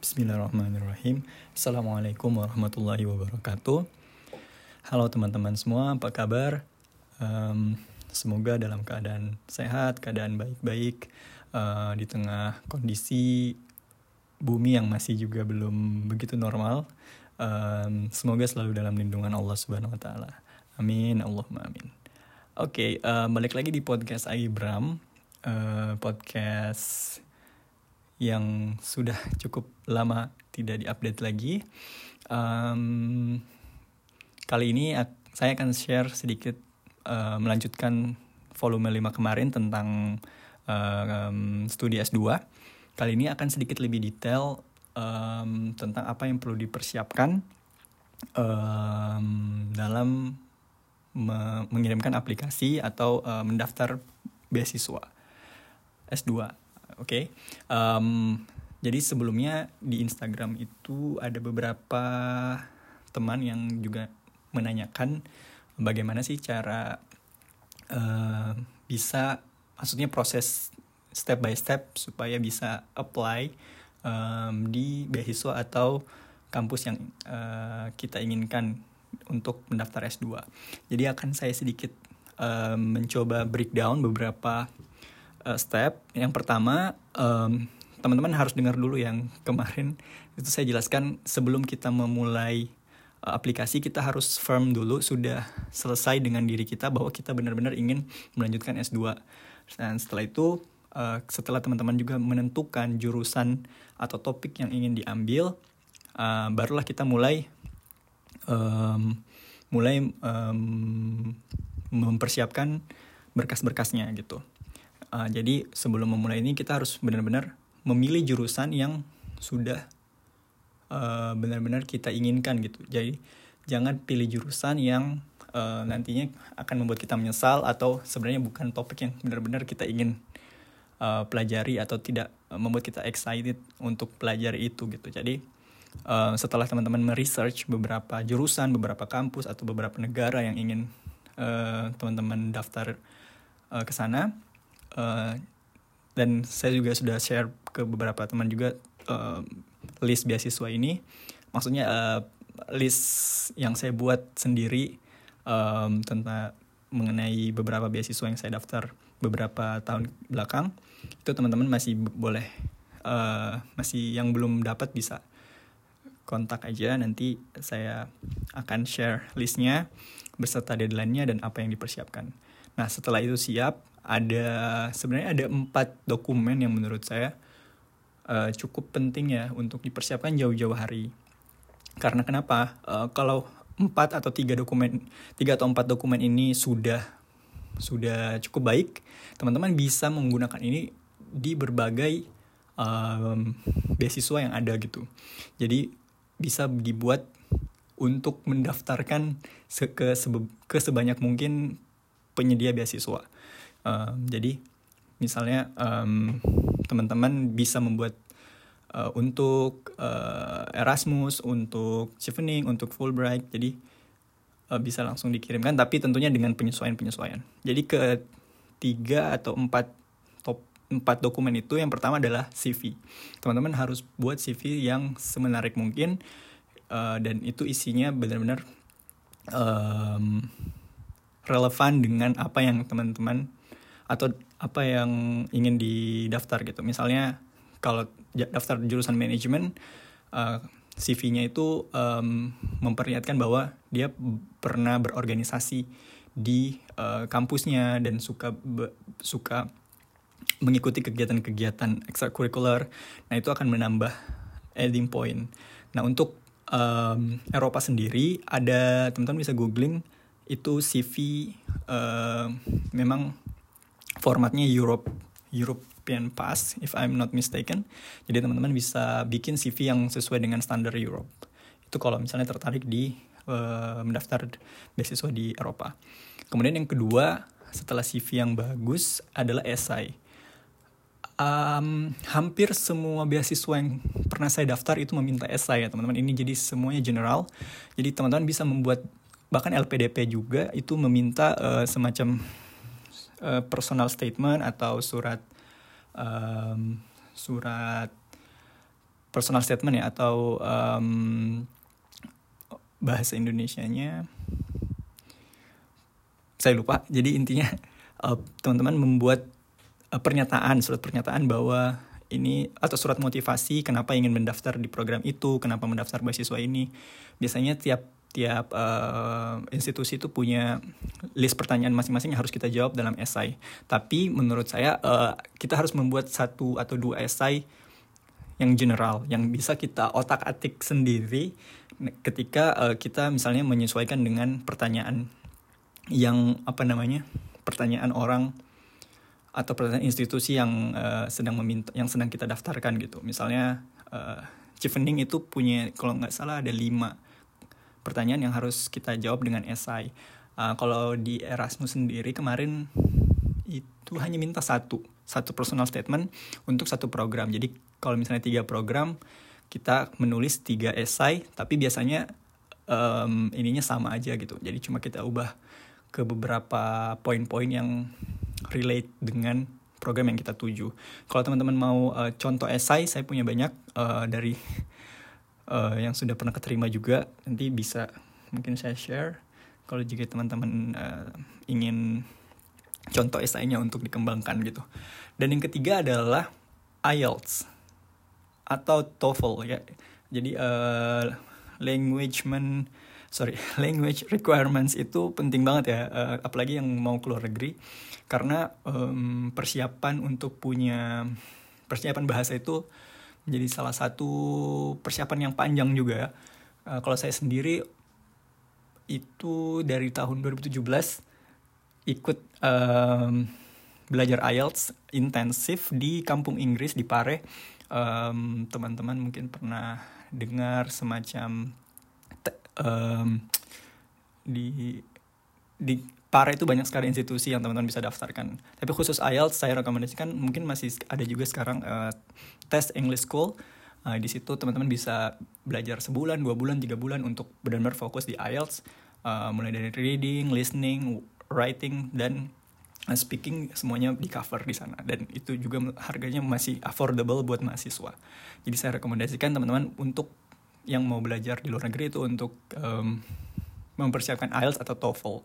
Bismillahirrahmanirrahim. Assalamualaikum warahmatullahi wabarakatuh. Halo teman-teman semua, apa kabar? Um, semoga dalam keadaan sehat, keadaan baik-baik uh, di tengah kondisi bumi yang masih juga belum begitu normal. Um, semoga selalu dalam lindungan Allah Subhanahu Wa Taala. Amin, Allahumma amin. Oke, okay, uh, balik lagi di podcast Aibram, uh, podcast yang sudah cukup lama tidak diupdate lagi. Um, kali ini saya akan share sedikit uh, melanjutkan volume 5 kemarin tentang uh, um, studi S2. Kali ini akan sedikit lebih detail um, tentang apa yang perlu dipersiapkan um, dalam me mengirimkan aplikasi atau uh, mendaftar beasiswa S2 Oke, okay? um, jadi sebelumnya di Instagram itu ada beberapa teman yang juga menanyakan bagaimana sih cara uh, bisa, maksudnya proses step by step supaya bisa apply um, di beasiswa atau kampus yang uh, kita inginkan untuk mendaftar S2. Jadi akan saya sedikit uh, mencoba breakdown beberapa uh, step. Yang pertama, um, teman-teman harus dengar dulu yang kemarin itu saya jelaskan sebelum kita memulai uh, aplikasi kita harus firm dulu sudah selesai dengan diri kita bahwa kita benar-benar ingin melanjutkan S2. Dan setelah itu uh, setelah teman-teman juga menentukan jurusan atau topik yang ingin diambil, uh, barulah kita mulai um, mulai um, mempersiapkan berkas-berkasnya gitu. Uh, jadi sebelum memulai ini kita harus benar-benar memilih jurusan yang sudah uh, benar-benar kita inginkan gitu. Jadi jangan pilih jurusan yang uh, nantinya akan membuat kita menyesal atau sebenarnya bukan topik yang benar-benar kita ingin uh, pelajari atau tidak membuat kita excited untuk pelajari itu gitu. Jadi uh, setelah teman-teman meresearch beberapa jurusan, beberapa kampus atau beberapa negara yang ingin teman-teman uh, daftar uh, ke sana, uh, dan saya juga sudah share ke beberapa teman juga uh, list beasiswa ini maksudnya uh, list yang saya buat sendiri um, tentang mengenai beberapa beasiswa yang saya daftar beberapa tahun belakang itu teman-teman masih boleh uh, masih yang belum dapat bisa kontak aja nanti saya akan share listnya beserta deadline-nya dan apa yang dipersiapkan. Nah setelah itu siap ada sebenarnya ada empat dokumen yang menurut saya uh, cukup penting ya untuk dipersiapkan jauh-jauh hari. Karena kenapa? Uh, kalau empat atau tiga dokumen, tiga atau empat dokumen ini sudah sudah cukup baik, teman-teman bisa menggunakan ini di berbagai um, beasiswa yang ada gitu. Jadi bisa dibuat untuk mendaftarkan ke sebanyak mungkin penyedia beasiswa. Um, jadi misalnya um, teman-teman bisa membuat uh, untuk uh, Erasmus, untuk Chevening, untuk Fulbright. Jadi uh, bisa langsung dikirimkan, tapi tentunya dengan penyesuaian-penyesuaian. Jadi ke tiga atau empat top empat dokumen itu yang pertama adalah CV. Teman-teman harus buat CV yang semenarik mungkin uh, dan itu isinya benar-benar um, relevan dengan apa yang teman-teman atau apa yang ingin didaftar gitu. Misalnya kalau daftar jurusan manajemen, uh, CV-nya itu um, memperlihatkan bahwa dia pernah berorganisasi di uh, kampusnya dan suka be, suka mengikuti kegiatan-kegiatan ekstrakurikuler. Nah itu akan menambah adding point. Nah untuk um, Eropa sendiri ada teman-teman bisa googling itu CV uh, memang formatnya Europe European Pass if I'm not mistaken. Jadi teman-teman bisa bikin CV yang sesuai dengan standar Europe. Itu kalau misalnya tertarik di uh, mendaftar beasiswa di Eropa. Kemudian yang kedua setelah CV yang bagus adalah esai. Um, hampir semua beasiswa yang pernah saya daftar itu meminta esai ya teman-teman. Ini jadi semuanya general. Jadi teman-teman bisa membuat bahkan LPDP juga itu meminta uh, semacam uh, personal statement atau surat um, surat personal statement ya atau um, bahasa Indonesianya saya lupa. Jadi intinya uh, teman-teman membuat uh, pernyataan, surat pernyataan bahwa ini atau surat motivasi kenapa ingin mendaftar di program itu, kenapa mendaftar beasiswa ini. Biasanya tiap tiap uh, institusi itu punya list pertanyaan masing-masing yang harus kita jawab dalam esai. Tapi menurut saya uh, kita harus membuat satu atau dua esai yang general, yang bisa kita otak-atik sendiri ketika uh, kita misalnya menyesuaikan dengan pertanyaan yang apa namanya pertanyaan orang atau pertanyaan institusi yang uh, sedang meminta yang sedang kita daftarkan gitu misalnya uh, Chevening itu punya kalau nggak salah ada lima pertanyaan yang harus kita jawab dengan esai. Uh, kalau di Erasmus sendiri kemarin itu hanya minta satu satu personal statement untuk satu program. Jadi kalau misalnya tiga program kita menulis tiga esai tapi biasanya um, ininya sama aja gitu. Jadi cuma kita ubah ke beberapa poin-poin yang relate dengan program yang kita tuju. Kalau teman-teman mau uh, contoh esai, saya punya banyak uh, dari uh, yang sudah pernah keterima juga. Nanti bisa mungkin saya share. Kalau jika teman-teman uh, ingin contoh esainya untuk dikembangkan gitu. Dan yang ketiga adalah IELTS atau TOEFL ya. Jadi uh, language man sorry language requirements itu penting banget ya uh, apalagi yang mau keluar negeri karena um, persiapan untuk punya persiapan bahasa itu menjadi salah satu persiapan yang panjang juga. Uh, kalau saya sendiri itu dari tahun 2017 ikut um, belajar IELTS intensif di kampung Inggris di Pare. Teman-teman um, mungkin pernah dengar semacam um, di di Pare itu banyak sekali institusi yang teman-teman bisa daftarkan. Tapi khusus IELTS saya rekomendasikan mungkin masih ada juga sekarang uh, tes English School. Uh, di situ teman-teman bisa belajar sebulan, dua bulan, tiga bulan untuk benar-benar fokus di IELTS. Uh, mulai dari reading, listening, writing, dan speaking semuanya di cover di sana. Dan itu juga harganya masih affordable buat mahasiswa. Jadi saya rekomendasikan teman-teman untuk yang mau belajar di luar negeri itu untuk um, mempersiapkan IELTS atau TOEFL.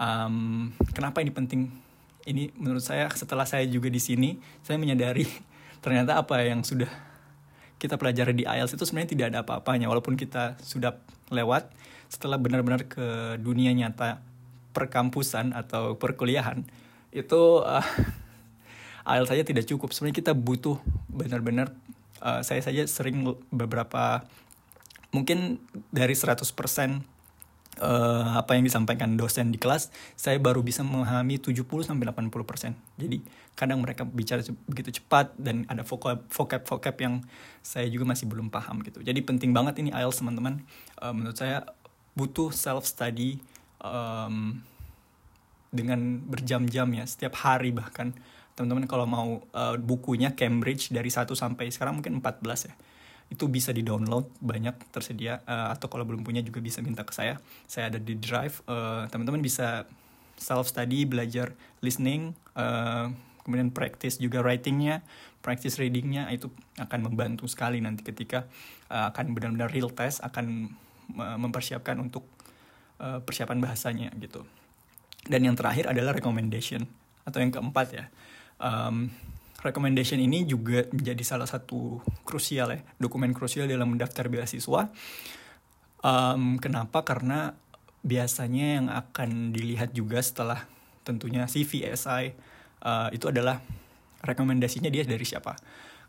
Um, kenapa ini penting? Ini menurut saya setelah saya juga di sini, saya menyadari ternyata apa yang sudah kita pelajari di IELTS itu sebenarnya tidak ada apa-apanya walaupun kita sudah lewat setelah benar-benar ke dunia nyata perkampusan atau perkuliahan itu uh, IELTS saja tidak cukup sebenarnya kita butuh benar-benar uh, saya saja sering beberapa mungkin dari 100% uh, apa yang disampaikan dosen di kelas, saya baru bisa memahami 70 sampai 80%. Jadi kadang mereka bicara begitu cepat dan ada vocab vocab vocab yang saya juga masih belum paham gitu. Jadi penting banget ini IELTS teman-teman. Uh, menurut saya butuh self study um, dengan berjam-jam ya, setiap hari bahkan. Teman-teman kalau mau uh, bukunya Cambridge dari 1 sampai sekarang mungkin 14 ya itu bisa di download banyak tersedia uh, atau kalau belum punya juga bisa minta ke saya. Saya ada di drive uh, teman-teman bisa self study belajar listening uh, kemudian practice juga writingnya practice readingnya itu akan membantu sekali nanti ketika uh, akan benar-benar real test akan mempersiapkan untuk uh, persiapan bahasanya gitu. Dan yang terakhir adalah recommendation atau yang keempat ya um, recommendation ini juga menjadi salah satu krusial ya, dokumen krusial dalam mendaftar beasiswa. Um, kenapa? Karena biasanya yang akan dilihat juga setelah tentunya CV, SI, uh, itu adalah rekomendasinya dia dari siapa.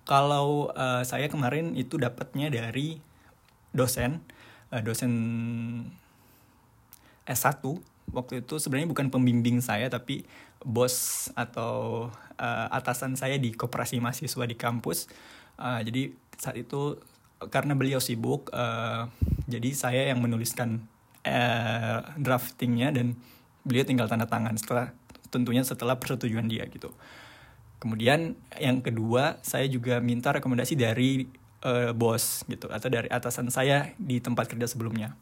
Kalau uh, saya kemarin itu dapatnya dari dosen, uh, dosen S1 waktu itu sebenarnya bukan pembimbing saya tapi bos atau uh, atasan saya di koperasi mahasiswa di kampus. Uh, jadi saat itu karena beliau sibuk, uh, jadi saya yang menuliskan uh, draftingnya dan beliau tinggal tanda tangan setelah tentunya setelah persetujuan dia gitu. Kemudian yang kedua saya juga minta rekomendasi dari uh, bos gitu atau dari atasan saya di tempat kerja sebelumnya.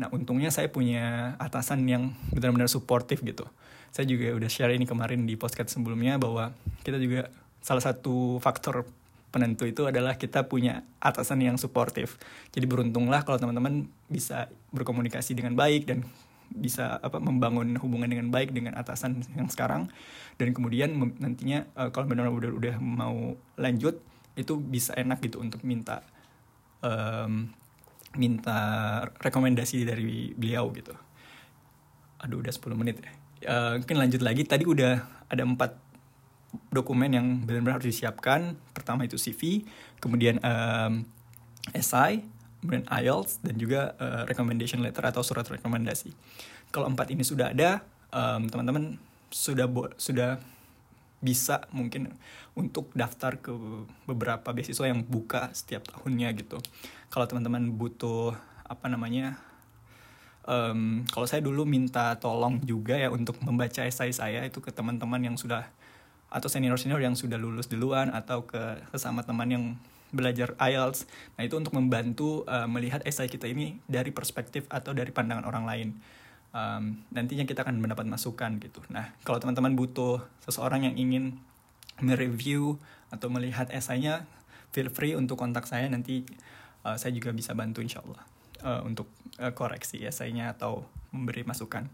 Nah untungnya saya punya atasan yang benar-benar suportif gitu. Saya juga udah share ini kemarin di podcast sebelumnya bahwa kita juga salah satu faktor penentu itu adalah kita punya atasan yang suportif. Jadi beruntunglah kalau teman-teman bisa berkomunikasi dengan baik dan bisa apa membangun hubungan dengan baik dengan atasan yang sekarang dan kemudian nantinya uh, kalau benar-benar udah udah mau lanjut itu bisa enak gitu untuk minta um, minta rekomendasi dari beliau gitu. Aduh udah 10 menit ya. Uh, mungkin lanjut lagi tadi udah ada empat dokumen yang benar-benar harus disiapkan. Pertama itu CV, kemudian um, SI, kemudian IELTS, dan juga uh, recommendation letter atau surat rekomendasi. Kalau empat ini sudah ada, um, teman-teman sudah sudah bisa mungkin untuk daftar ke beberapa beasiswa yang buka setiap tahunnya gitu. Kalau teman-teman butuh apa namanya, um, kalau saya dulu minta tolong juga ya untuk membaca esai saya itu ke teman-teman yang sudah atau senior-senior yang sudah lulus duluan atau ke sesama teman yang belajar IELTS. Nah, itu untuk membantu uh, melihat esai kita ini dari perspektif atau dari pandangan orang lain. Um, nantinya kita akan mendapat masukan gitu. Nah, kalau teman-teman butuh seseorang yang ingin mereview atau melihat esainya, feel free untuk kontak saya nanti uh, saya juga bisa bantu insya Allah uh, untuk uh, koreksi esainya atau memberi masukan.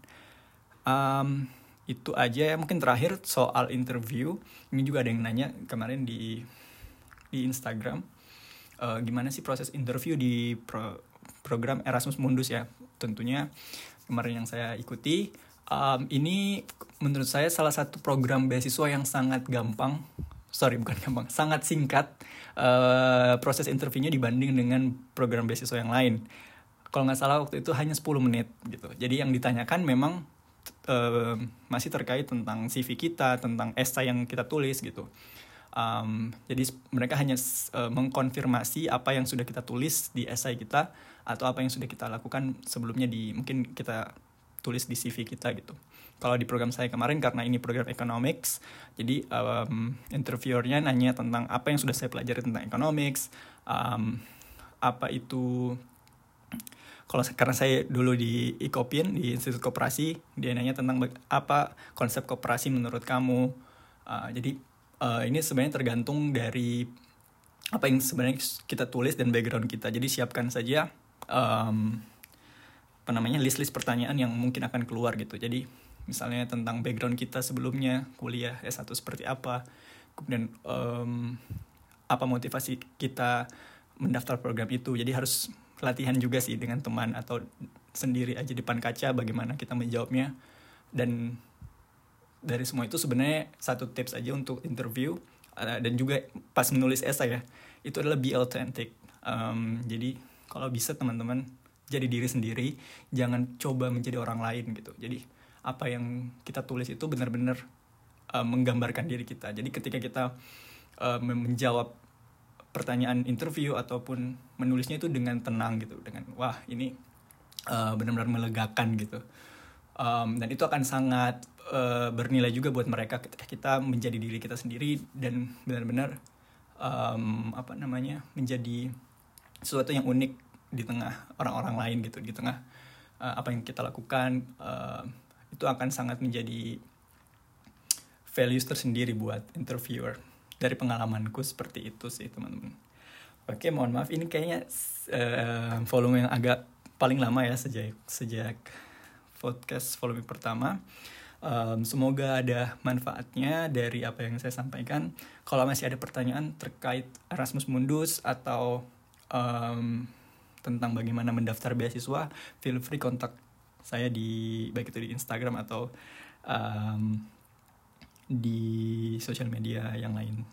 Um, itu aja ya. Mungkin terakhir soal interview. Ini juga ada yang nanya kemarin di di Instagram. Uh, gimana sih proses interview di pro, program Erasmus Mundus ya? Tentunya kemarin yang saya ikuti. Um, ini menurut saya salah satu program beasiswa yang sangat gampang. Sorry bukan gampang. Sangat singkat uh, proses interviewnya dibanding dengan program beasiswa yang lain kalau nggak salah waktu itu hanya 10 menit gitu jadi yang ditanyakan memang uh, masih terkait tentang CV kita, tentang esai yang kita tulis gitu. Um, jadi mereka hanya uh, mengkonfirmasi apa yang sudah kita tulis di esai kita atau apa yang sudah kita lakukan sebelumnya di mungkin kita tulis di CV kita gitu. Kalau di program saya kemarin karena ini program economics, jadi um, interviewernya nanya tentang apa yang sudah saya pelajari tentang economics, um, apa itu kalau karena saya dulu di Ikopin di Institut Koperasi dia nanya tentang apa konsep koperasi menurut kamu. Uh, jadi uh, ini sebenarnya tergantung dari apa yang sebenarnya kita tulis dan background kita. Jadi siapkan saja um, apa namanya list-list pertanyaan yang mungkin akan keluar gitu. Jadi misalnya tentang background kita sebelumnya kuliah S1 seperti apa kemudian um, apa motivasi kita mendaftar program itu. Jadi harus latihan juga sih dengan teman atau sendiri aja depan kaca bagaimana kita menjawabnya. Dan dari semua itu sebenarnya satu tips aja untuk interview uh, dan juga pas menulis esai ya itu adalah be authentic. Um, jadi kalau bisa teman-teman jadi diri sendiri jangan coba menjadi orang lain gitu. Jadi apa yang kita tulis itu benar-benar uh, menggambarkan diri kita. Jadi ketika kita uh, menjawab pertanyaan interview ataupun menulisnya itu dengan tenang gitu dengan wah ini uh, benar-benar melegakan gitu. Um, dan itu akan sangat uh, bernilai juga buat mereka ketika kita menjadi diri kita sendiri dan benar-benar um, apa namanya menjadi sesuatu yang unik di tengah orang-orang lain gitu di tengah uh, apa yang kita lakukan uh, itu akan sangat menjadi values tersendiri buat interviewer dari pengalamanku seperti itu sih teman-teman. Oke mohon maaf ini kayaknya uh, volume yang agak paling lama ya sejak sejak podcast volume pertama. Um, semoga ada manfaatnya dari apa yang saya sampaikan. Kalau masih ada pertanyaan terkait Erasmus Mundus atau um, tentang bagaimana mendaftar beasiswa feel free kontak saya di baik itu di Instagram atau um, di sosial media yang lain.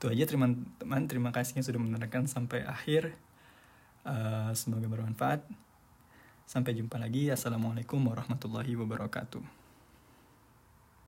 Itu aja teman-teman, terima kasih yang sudah mendengarkan sampai akhir. Uh, semoga bermanfaat. Sampai jumpa lagi. Assalamualaikum warahmatullahi wabarakatuh.